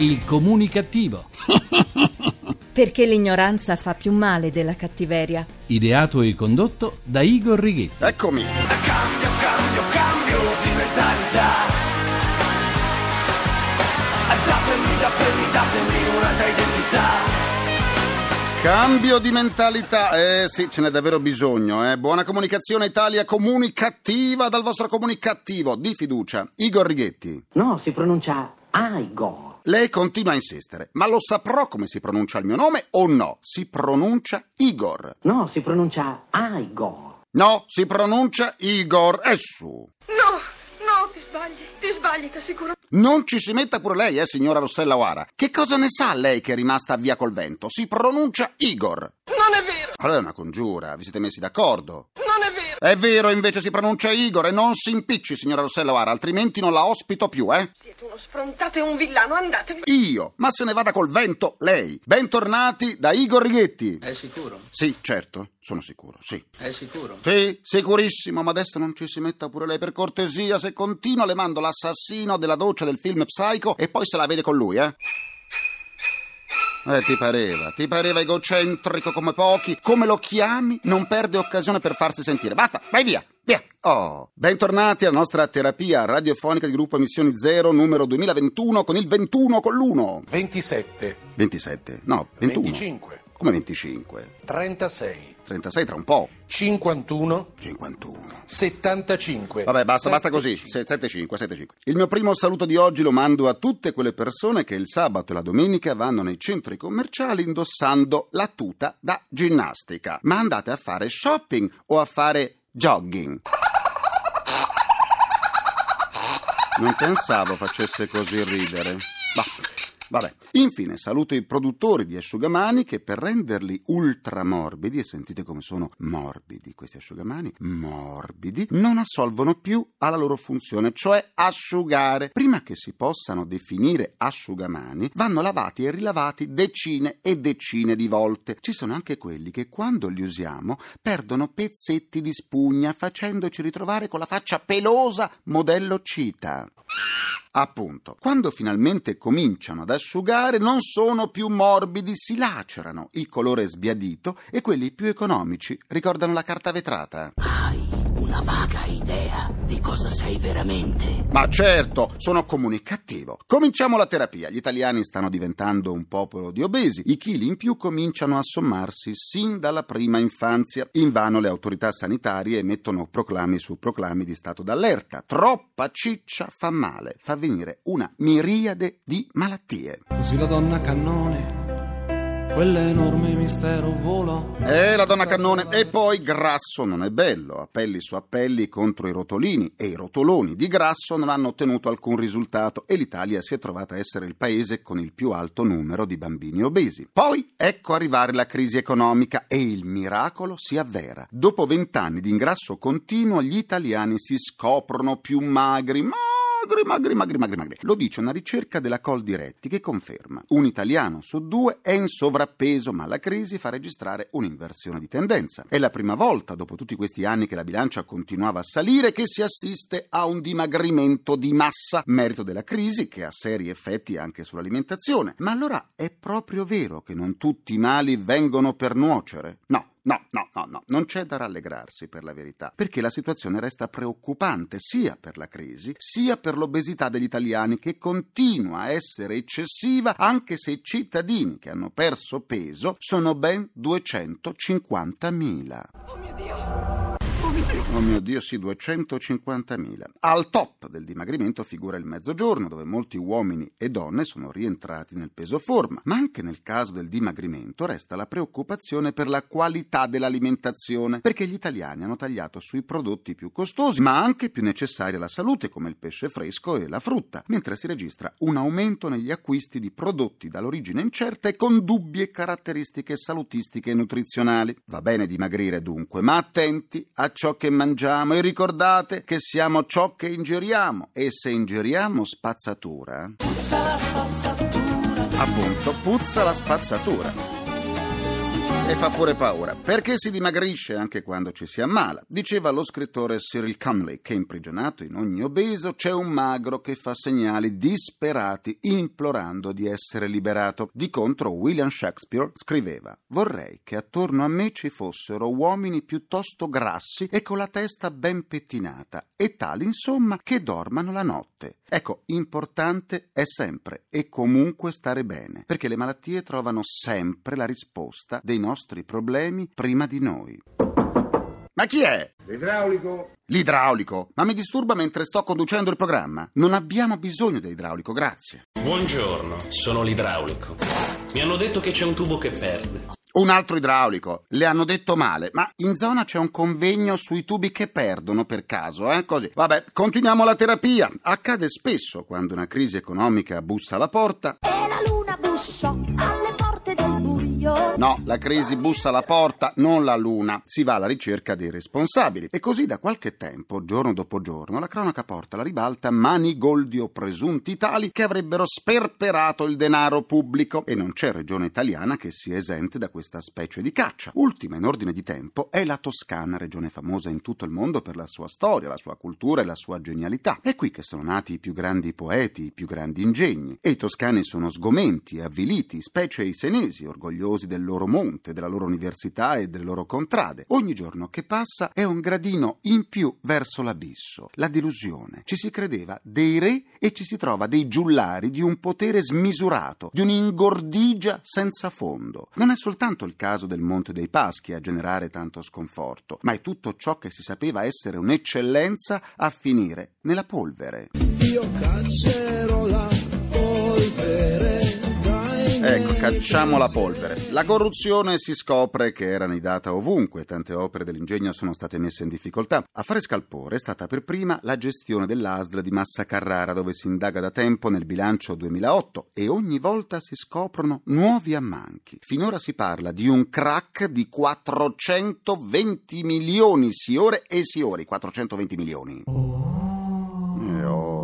Il comunicativo. Perché l'ignoranza fa più male della cattiveria. Ideato e condotto da Igor Righetti. Eccomi. Cambio, cambio, cambio di mentalità. Datemi, datemi, datemi un'altra identità. Cambio di mentalità. Eh sì, ce n'è davvero bisogno. Eh. Buona comunicazione Italia comunicativa dal vostro comunicativo di fiducia. Igor Righetti. No, si pronuncia Igor. Lei continua a insistere, ma lo saprò come si pronuncia il mio nome o no? Si pronuncia Igor. No, si pronuncia Igor. No, si pronuncia Igor. E su. No, no, ti sbagli, ti sbagli, ti assicuro. Non ci si metta pure lei, eh, signora Rossella O'Hara. Che cosa ne sa lei che è rimasta via col vento? Si pronuncia Igor. Non è vero, Allora è una congiura, vi siete messi d'accordo. non è vero. Invece si pronuncia Igor e non si impicci, signora Rossella O'Hara, altrimenti non la ospito più, eh? Siete uno sfrontato e un villano, andatevi. Io, ma se ne vada col vento, lei. Bentornati da Igor Righetti. È sicuro? Sì, certo, sono sicuro, sì. È sicuro? Sì, sicurissimo, ma adesso non ci si metta pure lei per cortesia. Se continua le mando l'assassino della doccia del film Psycho e poi se la vede con lui, eh? Eh, ti pareva, ti pareva egocentrico come pochi. Come lo chiami, non perde occasione per farsi sentire. Basta, vai via, via. Oh, bentornati alla nostra terapia radiofonica di gruppo Emissioni Zero numero 2021 con il 21 con l'1. 27, 27, no, 21. 25, Come 25? 36, 36 tra un po'. 51, 51. 75. Vabbè, basta, basta così. 75. 75, 75. Il mio primo saluto di oggi lo mando a tutte quelle persone che il sabato e la domenica vanno nei centri commerciali indossando la tuta da ginnastica. Ma andate a fare shopping o a fare jogging? Non pensavo facesse così ridere. Ma, vabbè. Infine, saluto i produttori di asciugamani che per renderli ultra morbidi, e sentite come sono morbidi questi asciugamani, morbidi, non assolvono più alla loro funzione, cioè asciugare. Prima che si possano definire asciugamani, vanno lavati e rilavati decine e decine di volte. Ci sono anche quelli che quando li usiamo perdono pezzetti di spugna, facendoci ritrovare con la faccia pelosa modello cita. Appunto, quando finalmente cominciano ad asciugare non sono più morbidi, si lacerano, il colore è sbiadito e quelli più economici ricordano la carta vetrata. Hai una vaga idea di cosa sei veramente? Ma certo, sono comunicativo. Cominciamo la terapia. Gli italiani stanno diventando un popolo di obesi. I chili in più cominciano a sommarsi sin dalla prima infanzia. Invano le autorità sanitarie emettono proclami su proclami di stato d'allerta. Troppa ciccia fa male, fa venire una miriade di malattie. Così la donna cannone, quell'enorme mistero volò. Eh, la donna cannone. E poi grasso non è bello. Appelli su appelli contro i rotolini e i rotoloni di grasso non hanno ottenuto alcun risultato e l'Italia si è trovata a essere il paese con il più alto numero di bambini obesi. Poi ecco arrivare la crisi economica e il miracolo si avvera. Dopo vent'anni di ingrasso continuo, gli italiani si scoprono più magri. Ma magri, magri, magri, magri, magri. Lo dice una ricerca della Coldiretti che conferma un italiano su due è in sovrappeso, ma la crisi fa registrare un'inversione di tendenza. È la prima volta, dopo tutti questi anni che la bilancia continuava a salire, che si assiste a un dimagrimento di massa, merito della crisi che ha seri effetti anche sull'alimentazione. Ma allora è proprio vero che non tutti i mali vengono per nuocere? No. No, no, no, no, non c'è da rallegrarsi per la verità, perché la situazione resta preoccupante sia per la crisi, sia per l'obesità degli italiani che continua a essere eccessiva anche se i cittadini che hanno perso peso sono ben 250.000. Oh mio Dio. Oh mio Dio. Sì, 250.000. Al top del dimagrimento figura il mezzogiorno, dove molti uomini e donne sono rientrati nel peso forma. Ma anche nel caso del dimagrimento resta la preoccupazione per la qualità dell'alimentazione, perché gli italiani hanno tagliato sui prodotti più costosi, ma anche più necessari alla salute, come il pesce fresco e la frutta, mentre si registra un aumento negli acquisti di prodotti dall'origine incerta e con dubbie caratteristiche salutistiche e nutrizionali. Va bene dimagrire dunque, ma attenti a ciò che mangiamo. E ricordate che siamo ciò che ingeriamo. E se ingeriamo spazzatura... Appunto, puzza la spazzatura. E fa pure paura, perché si dimagrisce anche quando ci si ammala. Diceva lo scrittore Cyril Cumley che imprigionato in ogni obeso c'è un magro che fa segnali disperati implorando di essere liberato. Di contro William Shakespeare scriveva Vorrei che attorno a me ci fossero uomini piuttosto grassi e con la testa ben pettinata e tali insomma che dormano la notte. Ecco, importante è sempre e comunque stare bene, perché le malattie trovano sempre la risposta dei nostri problemi prima di noi. Ma chi è? L'idraulico? L'idraulico? Ma mi disturba mentre sto conducendo il programma. Non abbiamo bisogno dell'idraulico, grazie. Buongiorno, sono l'idraulico. Mi hanno detto che c'è un tubo che perde. Un altro idraulico. Le hanno detto male, ma in zona c'è un convegno sui tubi che perdono per caso, eh? Così. Vabbè, continuiamo la terapia. Accade spesso quando una crisi economica bussa alla porta. E la luna bussò alle porte. No, la crisi bussa alla porta, non la luna. Si va alla ricerca dei responsabili. E così da qualche tempo, giorno dopo giorno, la cronaca porta alla ribalta manigoldi o presunti tali che avrebbero sperperato il denaro pubblico. E non c'è regione italiana che sia esente da questa specie di caccia. Ultima in ordine di tempo è la Toscana, regione famosa in tutto il mondo per la sua storia, la sua cultura e la sua genialità. È qui che sono nati i più grandi poeti, i più grandi ingegni. E i toscani sono sgomenti, avviliti, specie i senesi, orgogliosi del loro monte, della loro università e delle loro contrade. Ogni giorno che passa è un gradino in più verso l'abisso, la delusione. Ci si credeva dei re e ci si trova dei giullari di un potere smisurato, di un'ingordigia senza fondo. Non è soltanto il caso del Monte dei Paschi a generare tanto sconforto, ma è tutto ciò che si sapeva essere un'eccellenza a finire nella polvere. Io caccerò la Ecco, cacciamo la polvere. La corruzione si scopre che era nidata ovunque, tante opere dell'ingegno sono state messe in difficoltà. A fare scalpore è stata per prima la gestione dell'ASL di Massa Carrara, dove si indaga da tempo nel bilancio 2008 e ogni volta si scoprono nuovi ammanchi. Finora si parla di un crack di 420 milioni siore e siori, 420 milioni. Oh,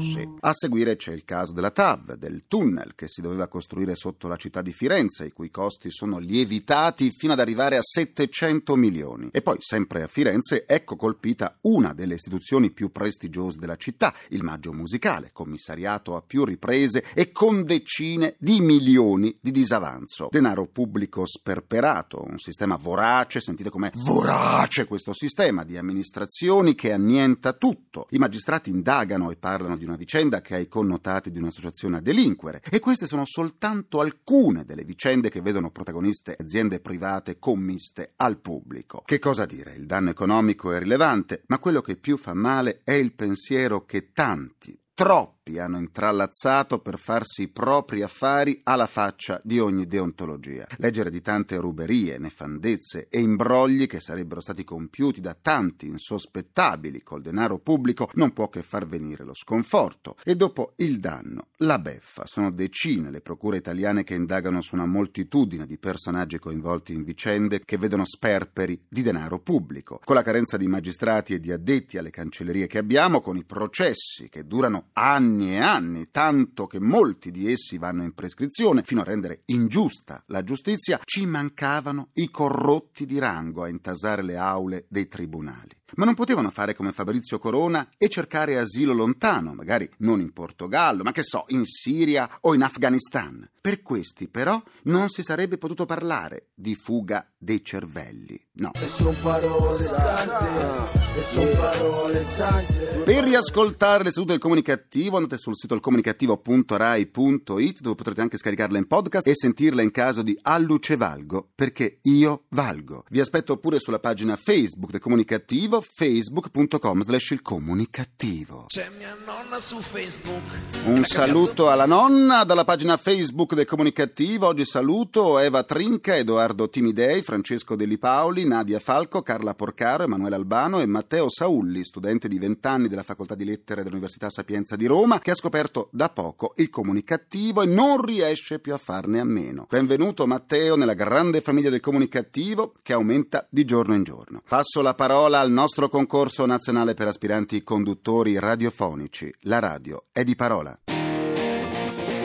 sì. A seguire c'è il caso della TAV, del tunnel che si doveva costruire sotto la città di Firenze, i cui costi sono lievitati fino ad arrivare a 700 milioni. E poi, sempre a Firenze, ecco colpita una delle istituzioni più prestigiose della città, il Maggio Musicale, commissariato a più riprese e con decine di milioni di disavanzo. Denaro pubblico sperperato, un sistema vorace, sentite com'è vorace questo sistema di amministrazioni che annienta tutto. I magistrati indagano e parlano di una vicenda che ha i connotati di un'associazione a delinquere e queste sono soltanto alcune delle vicende che vedono protagoniste aziende private commiste al pubblico. Che cosa dire? Il danno economico è rilevante, ma quello che più fa male è il pensiero che tanti, troppi hanno intrallazzato per farsi i propri affari alla faccia di ogni deontologia. Leggere di tante ruberie, nefandezze e imbrogli che sarebbero stati compiuti da tanti insospettabili col denaro pubblico non può che far venire lo sconforto. E dopo il danno, la beffa. Sono decine le procure italiane che indagano su una moltitudine di personaggi coinvolti in vicende che vedono sperperi di denaro pubblico. Con la carenza di magistrati e di addetti alle cancellerie che abbiamo, con i processi che durano anni e anni, tanto che molti di essi vanno in prescrizione, fino a rendere ingiusta la giustizia, ci mancavano i corrotti di rango a intasare le aule dei tribunali. Ma non potevano fare come Fabrizio Corona e cercare asilo lontano, magari non in Portogallo, ma che so, in Siria o in Afghanistan. Per questi, però, non si sarebbe potuto parlare di fuga dei cervelli. No. Son parole sante E son parole sante Per riascoltare sedute del comunicativo andate sul sito ilcomunicativo.rai.it dove potrete anche scaricarle in podcast e sentirle in caso di Alluce Valgo, perché io valgo. Vi aspetto pure sulla pagina Facebook del comunicativo facebook.com slash il comunicativo. C'è mia nonna su Facebook Un saluto alla nonna dalla pagina Facebook del Comunicativo. Oggi saluto Eva Trinca, Edoardo Timidei, Francesco Deli Paoli, Nadia Falco, Carla Porcaro, Emanuele Albano e Matteo Saulli, studente di 20 anni della Facoltà di Lettere dell'Università Sapienza di Roma, che ha scoperto da poco il Comunicativo e non riesce più a farne a meno. Benvenuto Matteo nella grande famiglia del Comunicativo che aumenta di giorno in giorno. Passo la parola al nostro concorso nazionale per aspiranti conduttori radiofonici. La radio è di parola.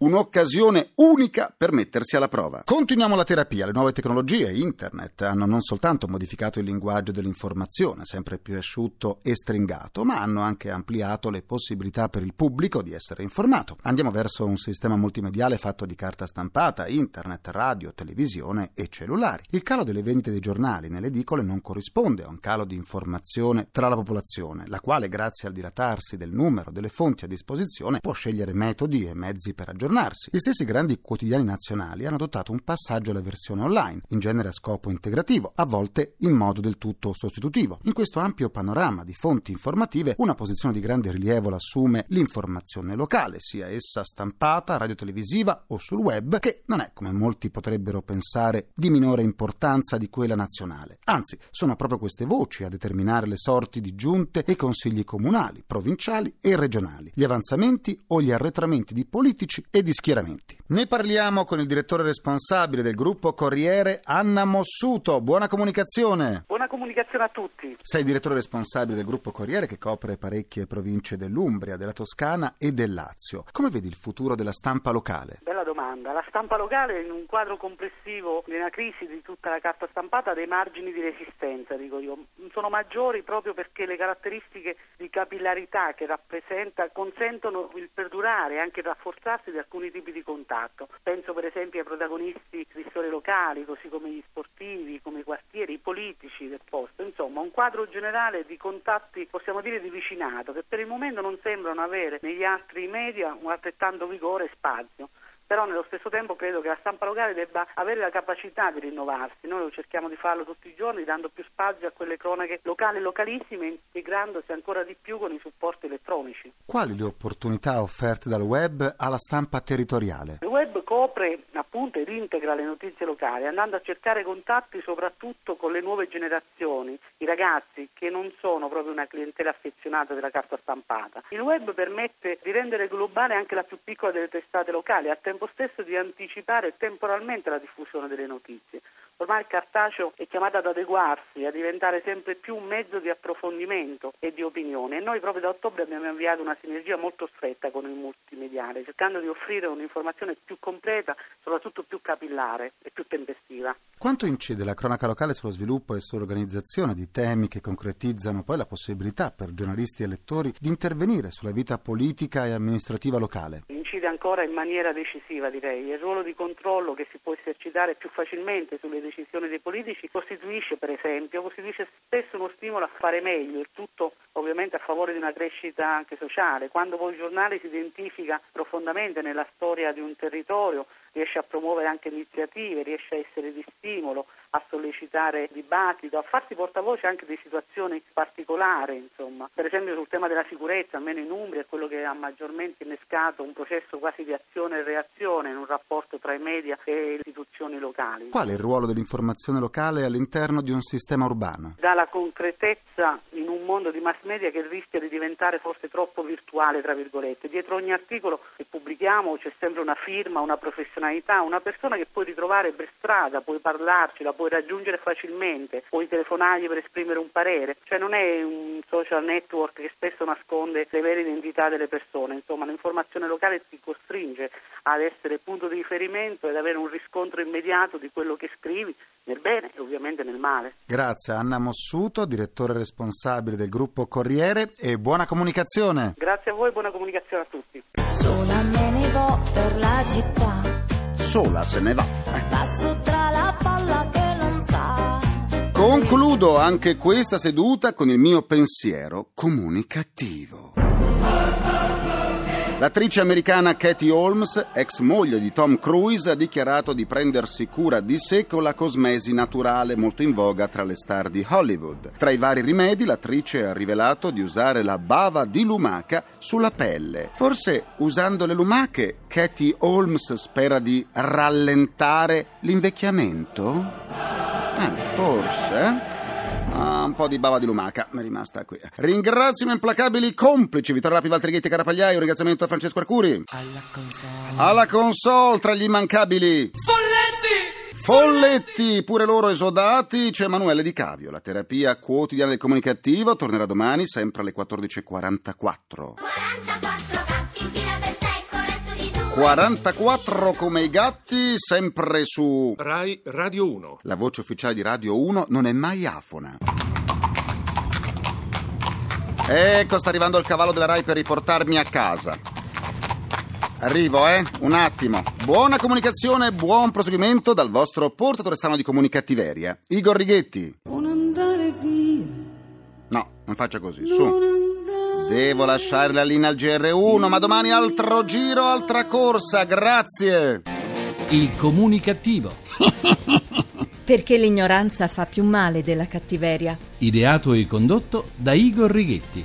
Un'occasione unica per mettersi alla prova. Continuiamo la terapia. Le nuove tecnologie, internet, hanno non soltanto modificato il linguaggio dell'informazione, sempre più asciutto e stringato, ma hanno anche ampliato le possibilità per il pubblico di essere informato. Andiamo verso un sistema multimediale fatto di carta stampata, internet, radio, televisione e cellulari. Il calo delle vendite dei giornali nelle edicole non corrisponde a un calo di informazione tra la popolazione, la quale, grazie al dilatarsi del numero delle fonti a disposizione, può scegliere metodi e mezzi per aggiornare aggiornarsi. Gli stessi grandi quotidiani nazionali hanno adottato un passaggio alla versione online, in genere a scopo integrativo, a volte in modo del tutto sostitutivo. In questo ampio panorama di fonti informative, una posizione di grande rilievo l'assume l'informazione locale, sia essa stampata, radiotelevisiva o sul web, che non è, come molti potrebbero pensare, di minore importanza di quella nazionale. Anzi, sono proprio queste voci a determinare le sorti di giunte e consigli comunali, provinciali e regionali, gli avanzamenti o gli arretramenti di politici e di schieramenti. Ne parliamo con il direttore responsabile del gruppo Corriere, Anna Mossuto. Buona comunicazione. Buona comunicazione a tutti. Sei direttore responsabile del gruppo Corriere che copre parecchie province dell'Umbria, della Toscana e del Lazio. Come vedi il futuro della stampa locale? Bella domanda. La stampa locale in un quadro complessivo di una crisi di tutta la carta stampata ha dei margini di resistenza, dico io. Sono maggiori proprio perché le caratteristiche di capillarità che rappresenta consentono il perdurare e anche il rafforzarsi di alcuni tipi di contatto. Penso per esempio ai protagonisti di storie locali, così come gli sportivi, come i quartieri, i politici del posto. Insomma, un quadro generale di contatti, possiamo dire, di vicinato, che per il momento non sembrano avere negli altri media un altrettanto vigore e spazio però nello stesso tempo credo che la stampa locale debba avere la capacità di rinnovarsi. Noi cerchiamo di farlo tutti i giorni dando più spazio a quelle cronache locali e localissime, integrandosi ancora di più con i supporti elettronici. Quali le opportunità offerte dal web alla stampa territoriale? Il web copre appunto ed integra le notizie locali, andando a cercare contatti soprattutto con le nuove generazioni, i ragazzi che non sono proprio una clientela affezionata della carta stampata. Il web permette di rendere globale anche la più piccola delle testate locali, a tempo tempo stesso di anticipare temporalmente la diffusione delle notizie. Ormai il cartaceo è chiamato ad adeguarsi, a diventare sempre più un mezzo di approfondimento e di opinione e noi proprio da ottobre abbiamo avviato una sinergia molto stretta con il multimediale, cercando di offrire un'informazione più completa, soprattutto più capillare e più tempestiva. Quanto incide la cronaca locale sullo sviluppo e sull'organizzazione di temi che concretizzano poi la possibilità per giornalisti e lettori di intervenire sulla vita politica e amministrativa locale? incide ancora in maniera decisiva, direi. Il ruolo di controllo che si può esercitare più facilmente sulle decisioni dei politici costituisce, per esempio, costituisce spesso uno stimolo a fare meglio, il tutto ovviamente a favore di una crescita anche sociale. Quando poi il giornale si identifica profondamente nella storia di un territorio, riesce a promuovere anche iniziative, riesce a essere di stimolo, a sollecitare dibattito, a farsi portavoce anche di situazioni particolari, insomma. Per esempio sul tema della sicurezza, almeno in Umbria, è quello che ha maggiormente innescato un processo quasi di azione e reazione in un rapporto tra i media e le istituzioni locali. Qual è il ruolo dell'informazione locale all'interno di un sistema urbano? Dà concretezza in un mondo di mass media che rischia di diventare forse troppo virtuale, tra virgolette. Dietro ogni articolo che pubblichiamo c'è sempre una firma, una professionalità, una persona che puoi ritrovare per strada, puoi parlarci, la puoi raggiungere facilmente, puoi telefonargli per esprimere un parere, cioè non è un social network che spesso nasconde le vere identità delle persone, insomma l'informazione locale ti costringe ad essere punto di riferimento ed avere un riscontro immediato di quello che scrivi nel bene e ovviamente nel male. Grazie Anna Mossuto, direttore responsabile del gruppo Corriere e buona comunicazione. Grazie a voi e buona comunicazione a tutti. Sola me ne vo per la città. Sola se ne va. Eh. Passo tra la palla che Concludo anche questa seduta con il mio pensiero comunicativo. L'attrice americana Katie Holmes, ex moglie di Tom Cruise, ha dichiarato di prendersi cura di sé con la cosmesi naturale molto in voga tra le star di Hollywood. Tra i vari rimedi, l'attrice ha rivelato di usare la bava di lumaca sulla pelle. Forse usando le lumache, Katie Holmes spera di rallentare l'invecchiamento? Eh, forse. eh? Ah, un po' di bava di lumaca mi è rimasta qui. Ringrazio i miei implacabili complici Vittorio Lapi, Valtrighetti, Carapagliai. Un ringraziamento a Francesco Arcuri. Alla console. Alla console tra gli immancabili Folletti! Folletti, pure loro esodati, c'è Emanuele Di Cavio. La terapia quotidiana del comunicativo tornerà domani sempre alle 14.44. 44 44 come i gatti, sempre su... Rai Radio 1. La voce ufficiale di Radio 1 non è mai afona. Ecco, sta arrivando il cavallo della Rai per riportarmi a casa. Arrivo, eh? Un attimo. Buona comunicazione, buon proseguimento dal vostro portatore strano di comunicattiveria, Igor Righetti. Non andare via. No, non faccia così, Non su. Devo lasciare la linea al GR1, ma domani altro giro, altra corsa, grazie. Il comunicativo. Perché l'ignoranza fa più male della cattiveria. Ideato e condotto da Igor Righetti.